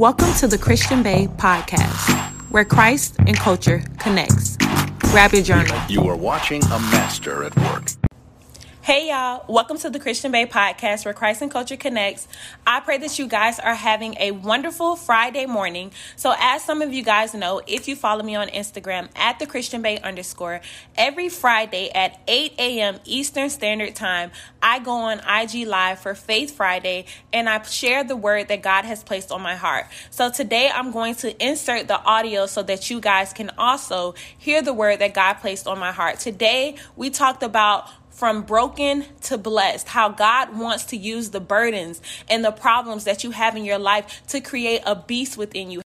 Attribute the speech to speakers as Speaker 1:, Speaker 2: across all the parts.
Speaker 1: Welcome to the Christian Bae podcast, where Christ and culture connects. Grab your journal.
Speaker 2: You are watching a master at work.
Speaker 1: Hey y'all, welcome to the Christian Bae podcast where Christ and culture connects. I pray that you guys are having a wonderful Friday morning. So, as some of you guys know, if you follow me on Instagram at the Christian Bae underscore, every Friday at 8 a.m. Eastern Standard Time, I go on IG Live for Faith Friday and I share the word that God has placed on my heart. So, today I'm going to insert the audio so that you guys can also hear the word that God placed on my heart. Today, we talked about from broken to blessed, how God wants to use the burdens and the problems that you have in your life to create a beast within you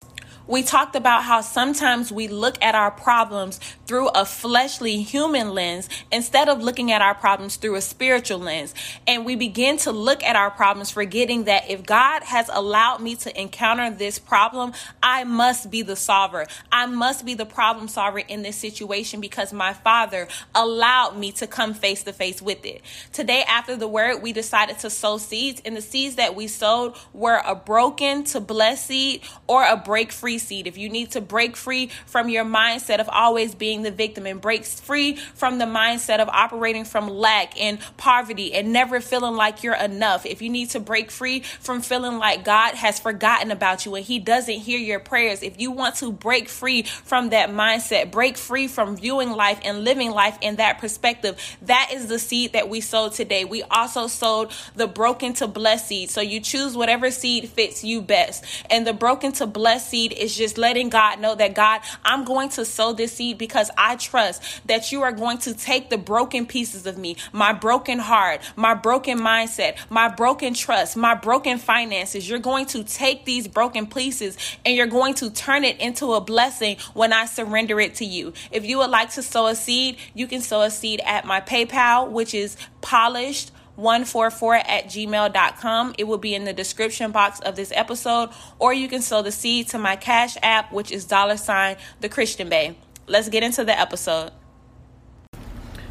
Speaker 1: we talked about how sometimes we look at our problems through a fleshly human lens instead of looking at our problems through a spiritual lens. And we begin to look at our problems, forgetting that if God has allowed me to encounter this problem, I must be the solver. I must be the problem solver in this situation because my Father allowed me to come face to face with it. Today, after the word, we decided to sow seeds, and the seeds that we sowed were a broken to blessed seed or a break free seed, if you need to break free from your mindset of always being the victim and break free from the mindset of operating from lack and poverty and never feeling like you're enough, if you need to break free from feeling like God has forgotten about you and He doesn't hear your prayers, if you want to break free from that mindset, break free from viewing life and living life in that perspective, that is the seed that we sowed today. We also sowed the broken to bless seed. So you choose whatever seed fits you best. And the broken to bless seed is just letting God know that God, I'm going to sow this seed because I trust that you are going to take the broken pieces of me, my broken heart, my broken mindset, my broken trust, my broken finances. You're going to take these broken pieces and you're going to turn it into a blessing when I surrender it to you. If you would like to sow a seed, you can sow a seed at my PayPal, which is polished 144 at gmail.com. It will be in the description box of this episode, or you can sow the seed to my Cash app, which is dollar sign the Christian Bae. Let's get into the episode.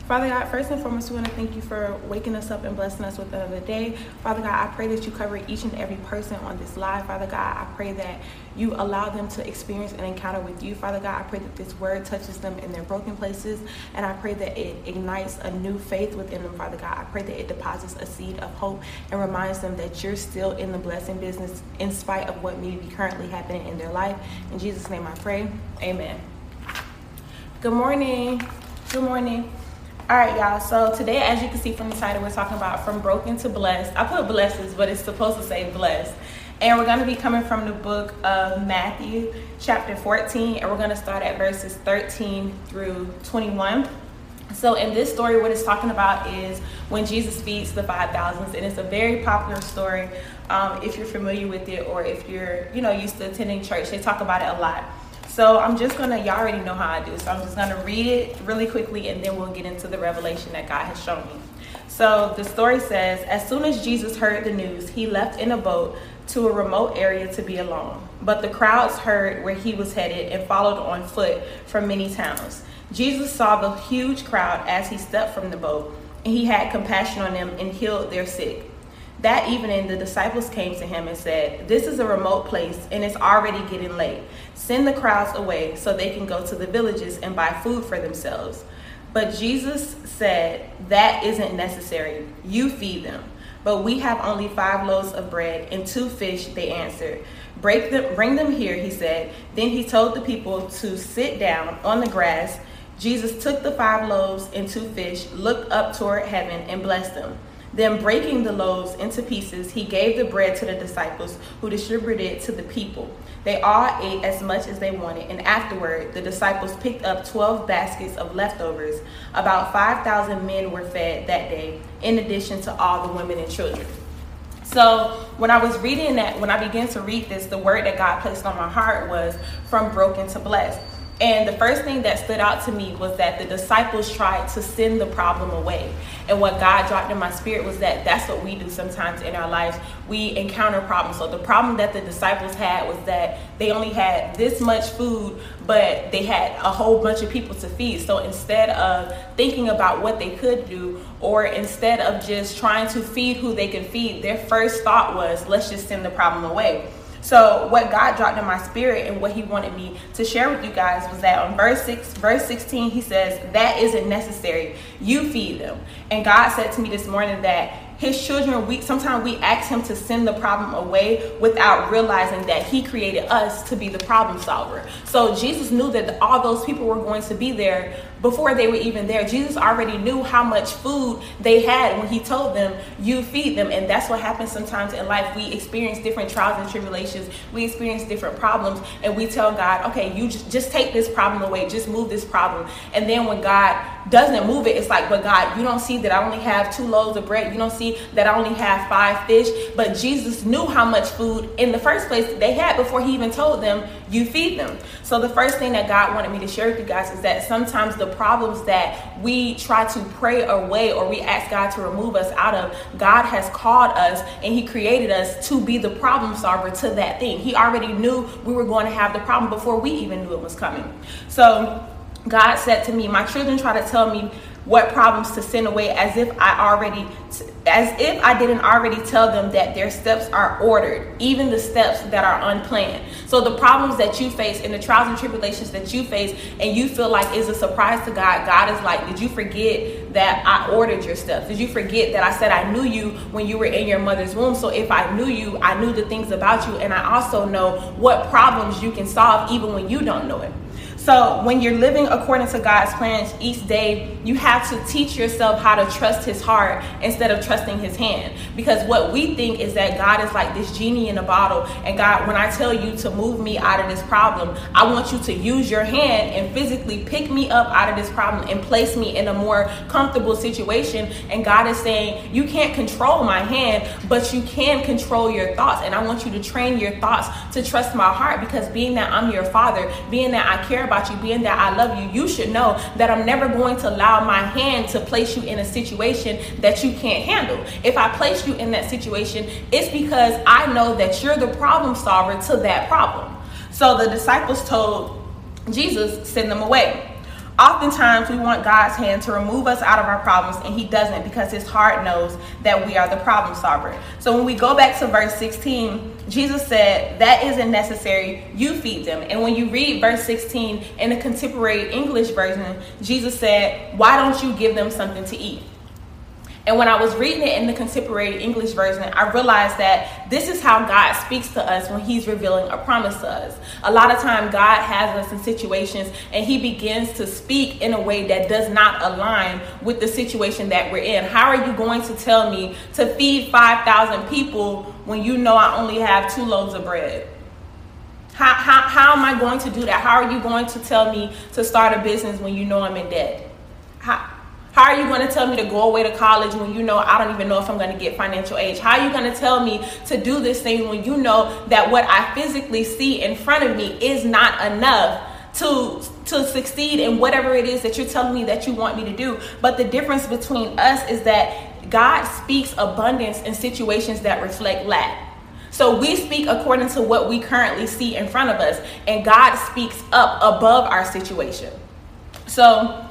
Speaker 1: Father God, first and foremost, we want to thank you for waking us up and blessing us with another day. Father God, I pray that you cover each and every person on this live. Father God, I pray that you allow them to experience an encounter with you. Father God, I pray that this word touches them in their broken places, and I pray that it ignites a new faith within them, Father God. I pray that it deposits a seed of hope and reminds them that you're still in the blessing business in spite of what may be currently happening in their life. In Jesus' name I pray. Amen. Good morning. Good morning. All right, y'all. So today, as you can see from the title, we're talking about from broken to blessed. I put blesses, but it's supposed to say blessed. And we're going to be coming from the book of Matthew, chapter 14, and we're going to start at verses 13 through 21. So, in this story, what it's talking about is when Jesus feeds the 5,000s, and it's a very popular story. Um, if you're familiar with it, or if you're, you know, used to attending church, they talk about it a lot. So I'm just gonna, y'all already know how I do. So I'm just gonna read it really quickly and then we'll get into the revelation that God has shown me. So the story says, as soon as Jesus heard the news, he left in a boat to a remote area to be alone. But the crowds heard where he was headed and followed on foot from many towns. Jesus saw the huge crowd as he stepped from the boat, and he had compassion on them and healed their sick. That evening, the disciples came to him and said, This is a remote place and it's already getting late. Send the crowds away so they can go to the villages and buy food for themselves. But Jesus said, That isn't necessary. You feed them. But we have only five loaves of bread and two fish, they answered. Break them, bring them here, he said. Then he told the people to sit down on the grass. Jesus took the five loaves and two fish, looked up toward heaven, and blessed them. Then, breaking the loaves into pieces, he gave the bread to the disciples, who distributed it to the people. They all ate as much as they wanted, and afterward, the disciples picked up 12 baskets of leftovers. About 5,000 men were fed that day, in addition to all the women and children. So, when I was reading that, when I began to read this, the word that God placed on my heart was from broken to blessed. And the first thing that stood out to me was that the disciples tried to send the problem away. And what God dropped in my spirit was that that's what we do sometimes in our lives. We encounter problems. So the problem that the disciples had was that they only had this much food, but they had a whole bunch of people to feed. So instead of thinking about what they could do, or instead of just trying to feed who they can feed, their first thought was, let's just send the problem away. So what God dropped in my spirit and what he wanted me to share with you guys was that on verse 6 verse 16 he says that isn't necessary. You feed them. And God said to me this morning that his children we sometimes we ask him to send the problem away without realizing that he created us to be the problem solver so jesus knew that all those people were going to be there before they were even there. Jesus already knew how much food they had when he told them, You feed them. And that's what happens sometimes in life. We experience different trials and tribulations, we experience different problems, and we tell God, Okay, you just, just take this problem away, just move this problem. And then when God doesn't move it, it's like, But God, you don't see that I only have two loaves of bread, you don't see that I only have five fish. But Jesus knew how much food in the first place they had before he even told them, You feed them. So the first thing that God wanted me to share with you guys is that sometimes the problems that we try to pray away or we ask God to remove us out of, God has called us and He created us to be the problem solver to that thing. He already knew we were going to have the problem before we even knew it was coming. So, God said to me, My children try to tell me what problems to send away as if I already as if I didn't already tell them that their steps are ordered, even the steps that are unplanned. So the problems that you face and the trials and tribulations that you face and you feel like is a surprise to God, God is like, did you forget that I ordered your steps? Did you forget that I said I knew you when you were in your mother's womb? So if I knew you, I knew the things about you and I also know what problems you can solve even when you don't know it. So when you're living according to God's plans each day, you have to teach yourself how to trust his heart instead of trusting his hand. Because what we think is that God is like this genie in a bottle. And God, when I tell you to move me out of this problem, I want you to use your hand and physically pick me up out of this problem and place me in a more comfortable situation. And God is saying, you can't control my hand, but you can control your thoughts. And I want you to train your thoughts to trust my heart because being that I'm your father, being that I care about you, being that I love you, you should know that I'm never going to allow my hand to place you in a situation that you can't handle. If I place you in that situation, it's because I know that you're the problem solver to that problem. So the disciples told Jesus, send them away. Oftentimes, we want God's hand to remove us out of our problems, and He doesn't because His heart knows that we are the problem solver. So, when we go back to verse 16, Jesus said, That isn't necessary, you feed them. And when you read verse 16 in the contemporary English version, Jesus said, Why don't you give them something to eat? And when I was reading it in the contemporary English version, I realized that this is how God speaks to us when He's revealing a promise to us. A lot of time, God has us in situations and He begins to speak in a way that does not align with the situation that we're in. How are you going to tell me to feed 5,000 people when you know I only have two loaves of bread? How, how, how am I going to do that? How are you going to tell me to start a business when you know I'm in debt? How, how are you going to tell me to go away to college when you know I don't even know if I'm going to get financial aid? How are you going to tell me to do this thing when you know that what I physically see in front of me is not enough to to succeed in whatever it is that you're telling me that you want me to do? But the difference between us is that God speaks abundance in situations that reflect lack. So we speak according to what we currently see in front of us, and God speaks up above our situation. So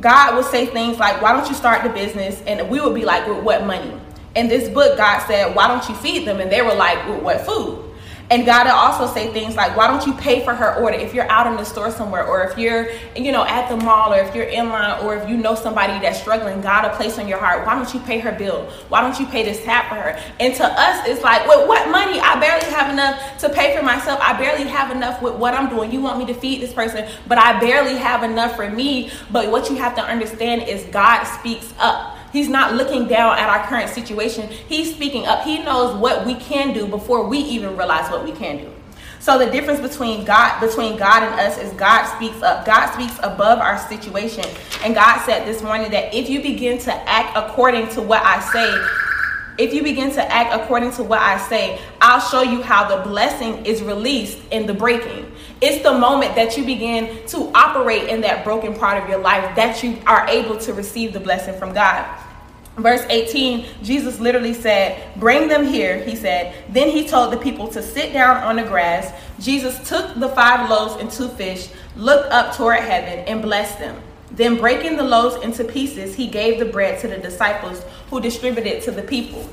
Speaker 1: God would say things like, Why don't you start the business? And we would be like, With what money? In this book, God said, Why don't you feed them? And they were like, With what food? And God will also say things like, why don't you pay for her order if you're out in the store somewhere, or if you're, you know, at the mall, or if you're in line, or if you know somebody that's struggling, God will place on your heart, why don't you pay her bill? Why don't you pay this tab for her? And to us, it's like, with what money? I barely have enough to pay for myself. I barely have enough with what I'm doing. You want me to feed this person, but I barely have enough for me. But what you have to understand is God speaks up. He's not looking down at our current situation. He's speaking up. He knows what we can do before we even realize what we can do. So the difference between God between God and us is God speaks up. God speaks above our situation. And God said this morning that if you begin to act according to what I say, if you begin to act according to what I say, I'll show you how the blessing is released in the breaking. It's the moment that you begin to operate in that broken part of your life that you are able to receive the blessing from God. Verse 18, Jesus literally said, Bring them here, he said. Then he told the people to sit down on the grass. Jesus took the five loaves and two fish, looked up toward heaven, and blessed them. Then, breaking the loaves into pieces, he gave the bread to the disciples, who distributed to the people.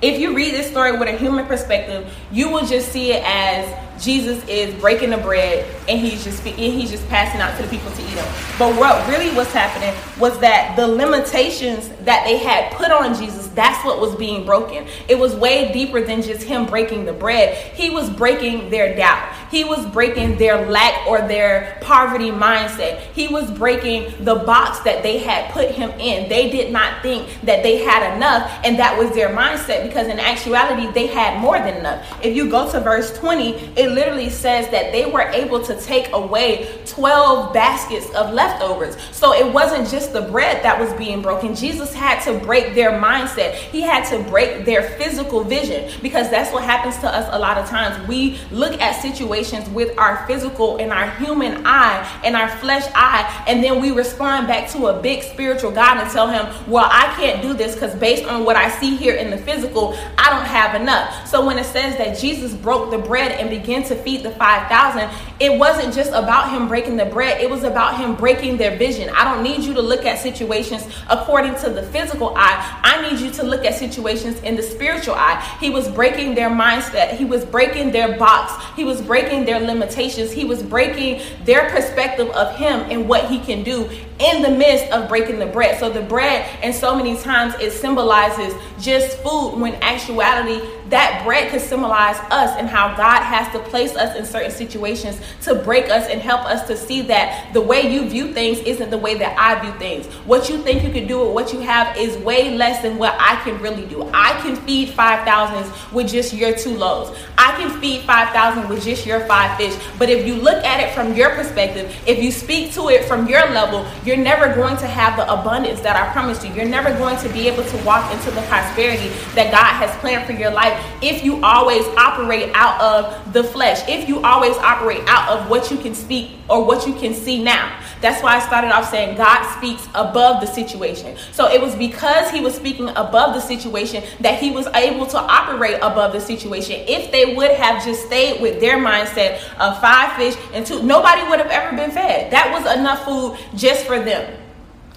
Speaker 1: If you read this story with a human perspective, you will just see it as Jesus is breaking the bread and he's just and he's just passing out to the people to eat them. But what really was happening was that the limitations that they had put on Jesus, that's what was being broken. It was way deeper than just him breaking the bread. He was breaking their doubt. He was breaking their lack or their poverty mindset. He was breaking the box that they had put him in. They did not think that they had enough and that was their mindset because in actuality they had more than enough. If you go to verse 20, it it literally says that they were able to take away 12 baskets of leftovers. So it wasn't just the bread that was being broken. Jesus had to break their mindset, He had to break their physical vision because that's what happens to us a lot of times. We look at situations with our physical and our human eye and our flesh eye, and then we respond back to a big spiritual God and tell Him, Well, I can't do this because based on what I see here in the physical, I don't have enough. So when it says that Jesus broke the bread and began to feed the 5,000, it wasn't just about him breaking the bread, it was about him breaking their vision. I don't need you to look at situations according to the physical eye. I need you to look at situations in the spiritual eye. He was breaking their mindset, he was breaking their box, he was breaking their limitations, he was breaking their perspective of him and what he can do in the midst of breaking the bread. So the bread, and so many times it symbolizes just food when actuality that bread could symbolize us and how God has to place us in certain situations to break us and help us to see that the way you view things isn't the way that I view things. What you think you can do with what you have is way less than what I can really do. I can feed 5,000 with just your two loaves. I can feed 5,000 with just your five fish. But if you look at it from your perspective, if you speak to it from your level, you're never going to have the abundance that I promised you. You're never going to be able to walk into the prosperity that God has planned for your life if you always operate out of the flesh, if you always operate out of what you can speak or what you can see now. That's why I started off saying God speaks above the situation. So it was because he was speaking above the situation that he was able to operate above the situation. If they would have just stayed with their mindset of five fish and two, nobody would have ever been fed. That was enough food just for them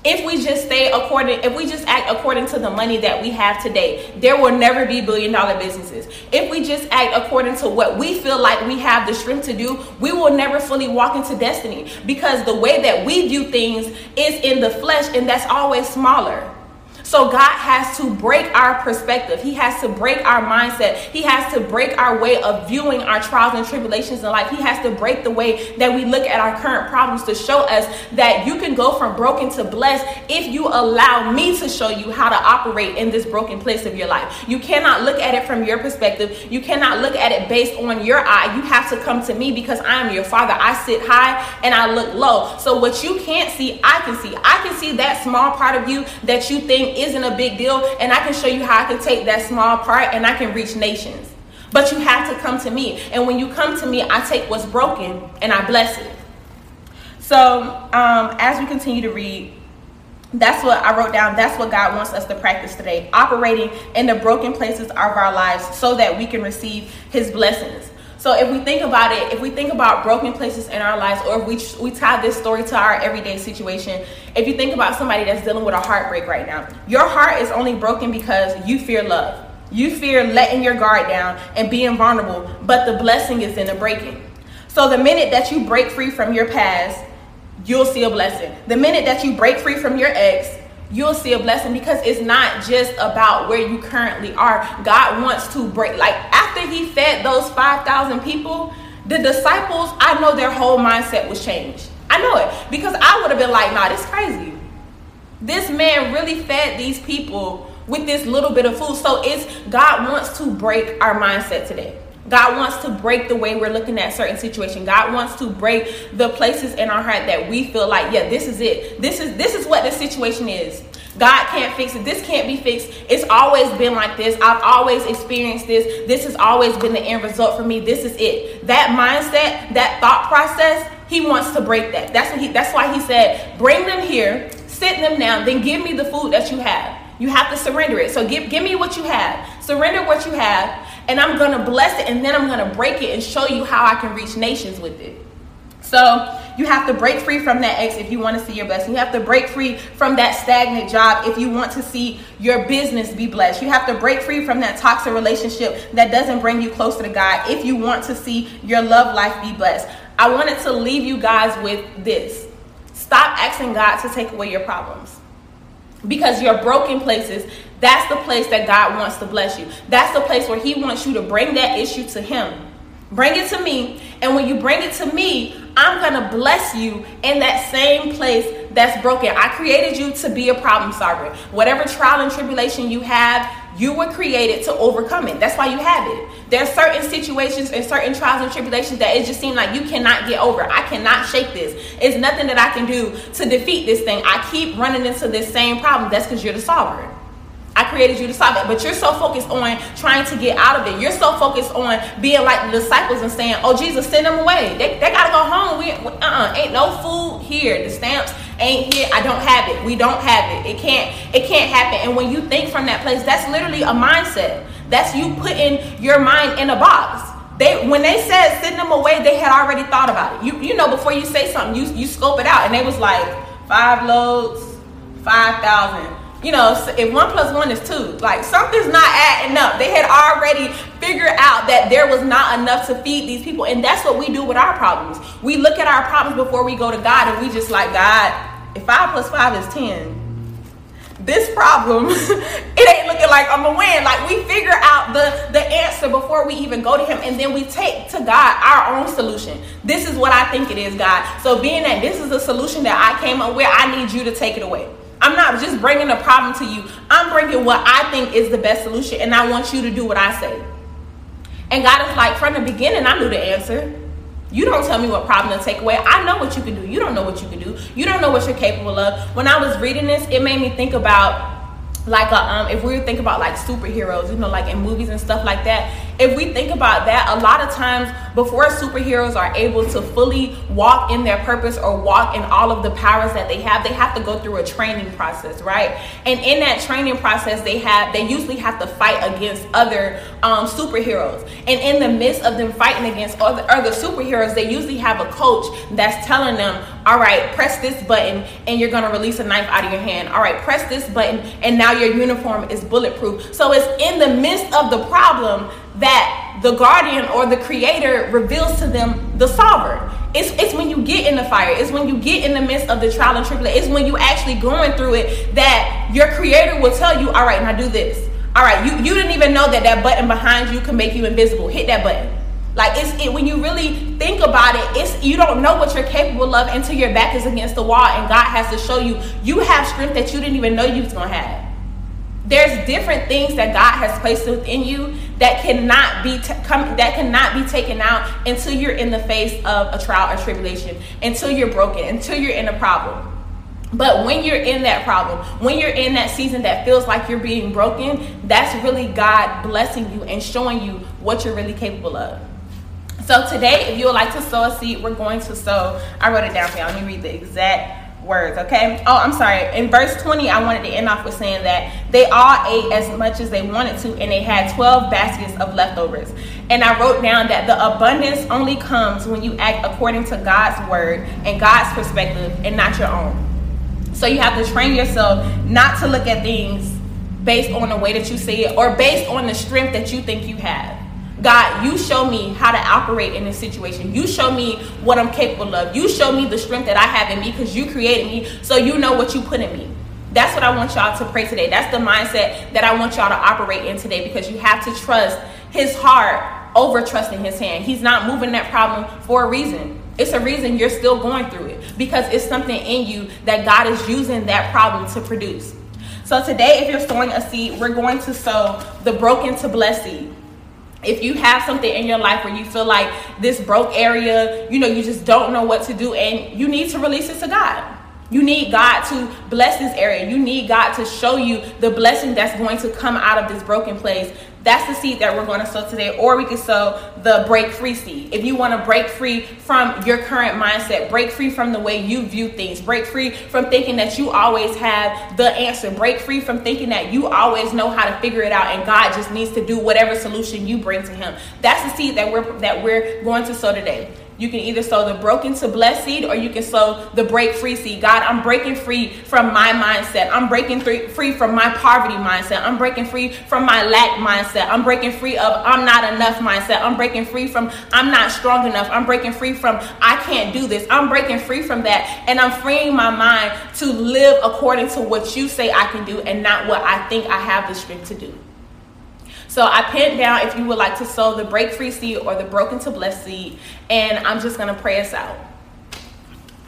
Speaker 1: if we just stay according if we just act according to the money that we have today there will never be billion dollar businesses. If we just act according to what we feel like we have the strength to do we will never fully walk into destiny because the way that we view things is in the flesh and that's always smaller so God has to break our perspective. He has to break our mindset. He has to break our way of viewing our trials and tribulations in life. He has to break the way that we look at our current problems to show us that you can go from broken to blessed if you allow me to show you how to operate in this broken place of your life. You cannot look at it from your perspective. You cannot look at it based on your eye. You have to come to me because I am your father. I sit high and I look low. So what you can't see, I can see. I can see that small part of you that you think isn't a big deal, and I can show you how I can take that small part and I can reach nations. But you have to come to me. And when you come to me, I take what's broken and I bless it. So, um, as we continue to read, that's what I wrote down. That's what God wants us to practice today. Operating in the broken places of our lives so that we can receive His blessings. So if we think about it, if we think about broken places in our lives, or if we we tie this story to our everyday situation, if you think about somebody that's dealing with a heartbreak right now, your heart is only broken because you fear love. You fear letting your guard down and being vulnerable, but the blessing is in the breaking. So the minute that you break free from your past, you'll see a blessing. The minute that you break free from your ex, you'll see a blessing because it's not just about where you currently are. God wants to break, like after He fed those 5,000 people, the disciples, I know their whole mindset was changed. I know it because I would have been like, nah, this crazy. This man really fed these people with this little bit of food. So it's God wants to break our mindset today. God wants to break the way we're looking at certain situations. God wants to break the places in our heart that we feel like, yeah, this is it. This is this is what the situation is. God can't fix it. This can't be fixed. It's always been like this. I've always experienced this. This has always been the end result for me. This is it. That mindset, that thought process, he wants to break that. That's what he that's why he said, "Bring them here, sit them down, then give me the food that you have." You have to surrender it. So give give me what you have. Surrender what you have and I'm going to bless it and then I'm going to break it and show you how I can reach nations with it. So You have to break free from that ex if you want to see your blessing. You have to break free from that stagnant job if you want to see your business be blessed. You have to break free from that toxic relationship that doesn't bring you closer to God if you want to see your love life be blessed. I wanted to leave you guys with this. Stop asking God to take away your problems. Because your broken places, that's the place that God wants to bless you. That's the place where He wants you to bring that issue to Him. Bring it to me. And when you bring it to me, I'm going to bless you in that same place that's broken. I created you to be a problem solver. Whatever trial and tribulation you have, you were created to overcome it. That's why you have it. There are certain situations and certain trials and tribulations that it just seems like you cannot get over. I cannot shake this. It's nothing that I can do to defeat this thing. I keep running into this same problem. That's because you're the solver. I created you to solve it, but you're so focused on trying to get out of it. You're so focused on being like the disciples and saying, "Oh, Jesus, send them away. They, they gotta go home. We uh-uh, ain't no food here. The stamps ain't here. I don't have it. We don't have it. It can't it can't happen." And when you think from that place, that's literally a mindset. That's you putting your mind in a box. They when they said send them away, they had already thought about it. You you know before you say something, you you scope it out, and they was like five loads, five thousand you know, if one plus one is two, like something's not adding up. They had already figured out that there was not enough to feed these people. And that's what we do with our problems. We look at our problems before we go to God and we just like, God, if five plus five is 10, this problem, it ain't looking like I'm gonna win. Like we figure out the, the answer before we even go to him, and then we take to God our own solution. This is what I think it is, God. So being that this is a solution that I came up with, I need you to take it away. I'm not just bringing a problem to you. I'm bringing what I think is the best solution, and I want you to do what I say. And God is like, from the beginning, I knew the answer. You don't tell me what problem to take away. I know what you can do. You don't know what you can do. You don't know what you're capable of. When I was reading this, it made me think about like a, um, if we think about like superheroes, you know, like in movies and stuff like that, if we think about that, a lot of times before superheroes are able to fully walk in their purpose or walk in all of the powers that they have, they have to go through a training process, right? And in that training process, they have they usually have to fight against other um, superheroes. And in the midst of them fighting against other, other superheroes, they usually have a coach that's telling them, all right, press this button and you're gonna release a knife out of your hand. All right, press this button and now your uniform is bulletproof. So it's in the midst of the problem that the guardian or the creator reveals to them the sovereign. It's, it's when you get in the fire, it's when you get in the midst of the trial and tribulation, it's when you actually going through it that your creator will tell you, all right, now do this. All right, you, you didn't even know that that button behind you can make you invisible. Hit that button. Like it's it, when you really think about it, it's you don't know what you're capable of until your back is against the wall and God has to show you you have strength that you didn't even know you was gonna have there's different things that God has placed within you that cannot be t- come, that cannot be taken out until you're in the face of a trial or tribulation, until you're broken, until you're in a problem. But when you're in that problem, when you're in that season that feels like you're being broken, that's really God blessing you and showing you what you're really capable of. So today, if you would like to sow a seed, we're going to sow. I wrote it down for y'all. Let me read the exact words, okay? Oh, I'm sorry. In verse 20, I wanted to end off with saying that they all ate as much as they wanted to, and they had 12 baskets of leftovers. And I wrote down that the abundance only comes when you act according to God's word and God's perspective and not your own. So you have to train yourself not to look at things based on the way that you see it or based on the strength that you think you have. God, you show me how to operate in this situation. You show me what I'm capable of. You show me the strength that I have in me because you created me, so you know what you put in me. That's what I want y'all to pray today. That's the mindset that I want y'all to operate in today because you have to trust his heart over trusting his hand. He's not moving that problem for a reason. It's a reason you're still going through it because it's something in you that God is using that problem to produce. So today, if you're sowing a seed, we're going to sow the broken to bless seed if you have something in your life where you feel like this broke area, you know, you just don't know what to do and you need to release it to God. You need God to bless this area. You need God to show you the blessing that's going to come out of this broken place that's the seed that we're going to sow today. Or we could sow the break free seed. If you want to break free from your current mindset, break free from the way you view things, break free from thinking that you always have the answer, break free from thinking that you always know how to figure it out and God just needs to do whatever solution you bring to him. That's the seed that we're that we're going to sow today. You can either sow the broken to blessed seed or you can sow the break free seed. God, I'm breaking free from my mindset. I'm breaking free from my poverty mindset. I'm breaking free from my lack mindset. I'm breaking free of I'm not enough mindset. I'm breaking free from I'm not strong enough. I'm breaking free from I can't do this. I'm breaking free from that. And I'm freeing my mind to live according to what you say I can do and not what I think I have the strength to do. So I pinned down if you would like to sow the break free seed or the broken to bless seed. And I'm just to pray us out.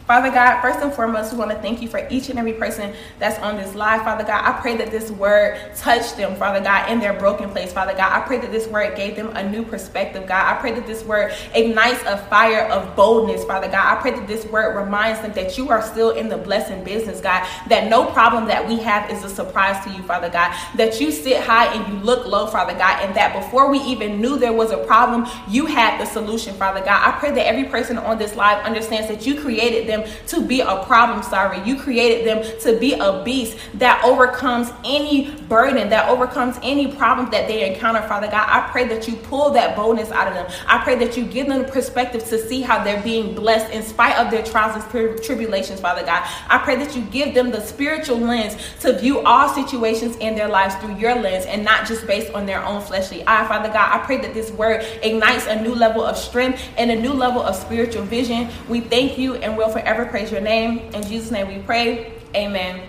Speaker 1: Father God, first and foremost, we want to thank you for each and every person that's on this live. Father God, I pray that this word touched them, Father God, in their broken place. Father God, I pray that this word gave them a new perspective, God. I pray that this word ignites a fire of boldness, Father God. I pray that this word reminds them that you are still in the blessing business, God. That no problem that we have is a surprise to you, Father God. That you sit high and you look low, Father God. And that before we even knew there was a problem, you had the solution, Father God. I pray that every person on this live understands that you created them them to be a problem sorry. You created them to be a beast that overcomes any burden, that overcomes any problem that they encounter, Father God. I pray that you pull that boldness out of them. I pray that you give them the perspective to see how they're being blessed in spite of their trials and tribulations, Father God. I pray that you give them the spiritual lens to view all situations in their lives through your lens and not just based on their own fleshly eye, Father God. I pray that this word ignites a new level of strength and a new level of spiritual vision. We thank you and will forever praise your name. In Jesus' name we pray. Amen.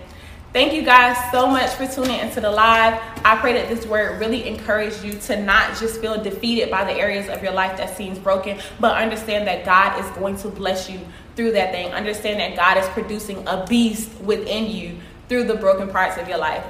Speaker 1: Thank you guys so much for tuning into the live. I pray that this word really encouraged you to not just feel defeated by the areas of your life that seems broken, but understand that God is going to bless you through that thing. Understand that God is producing a beast within you through the broken parts of your life.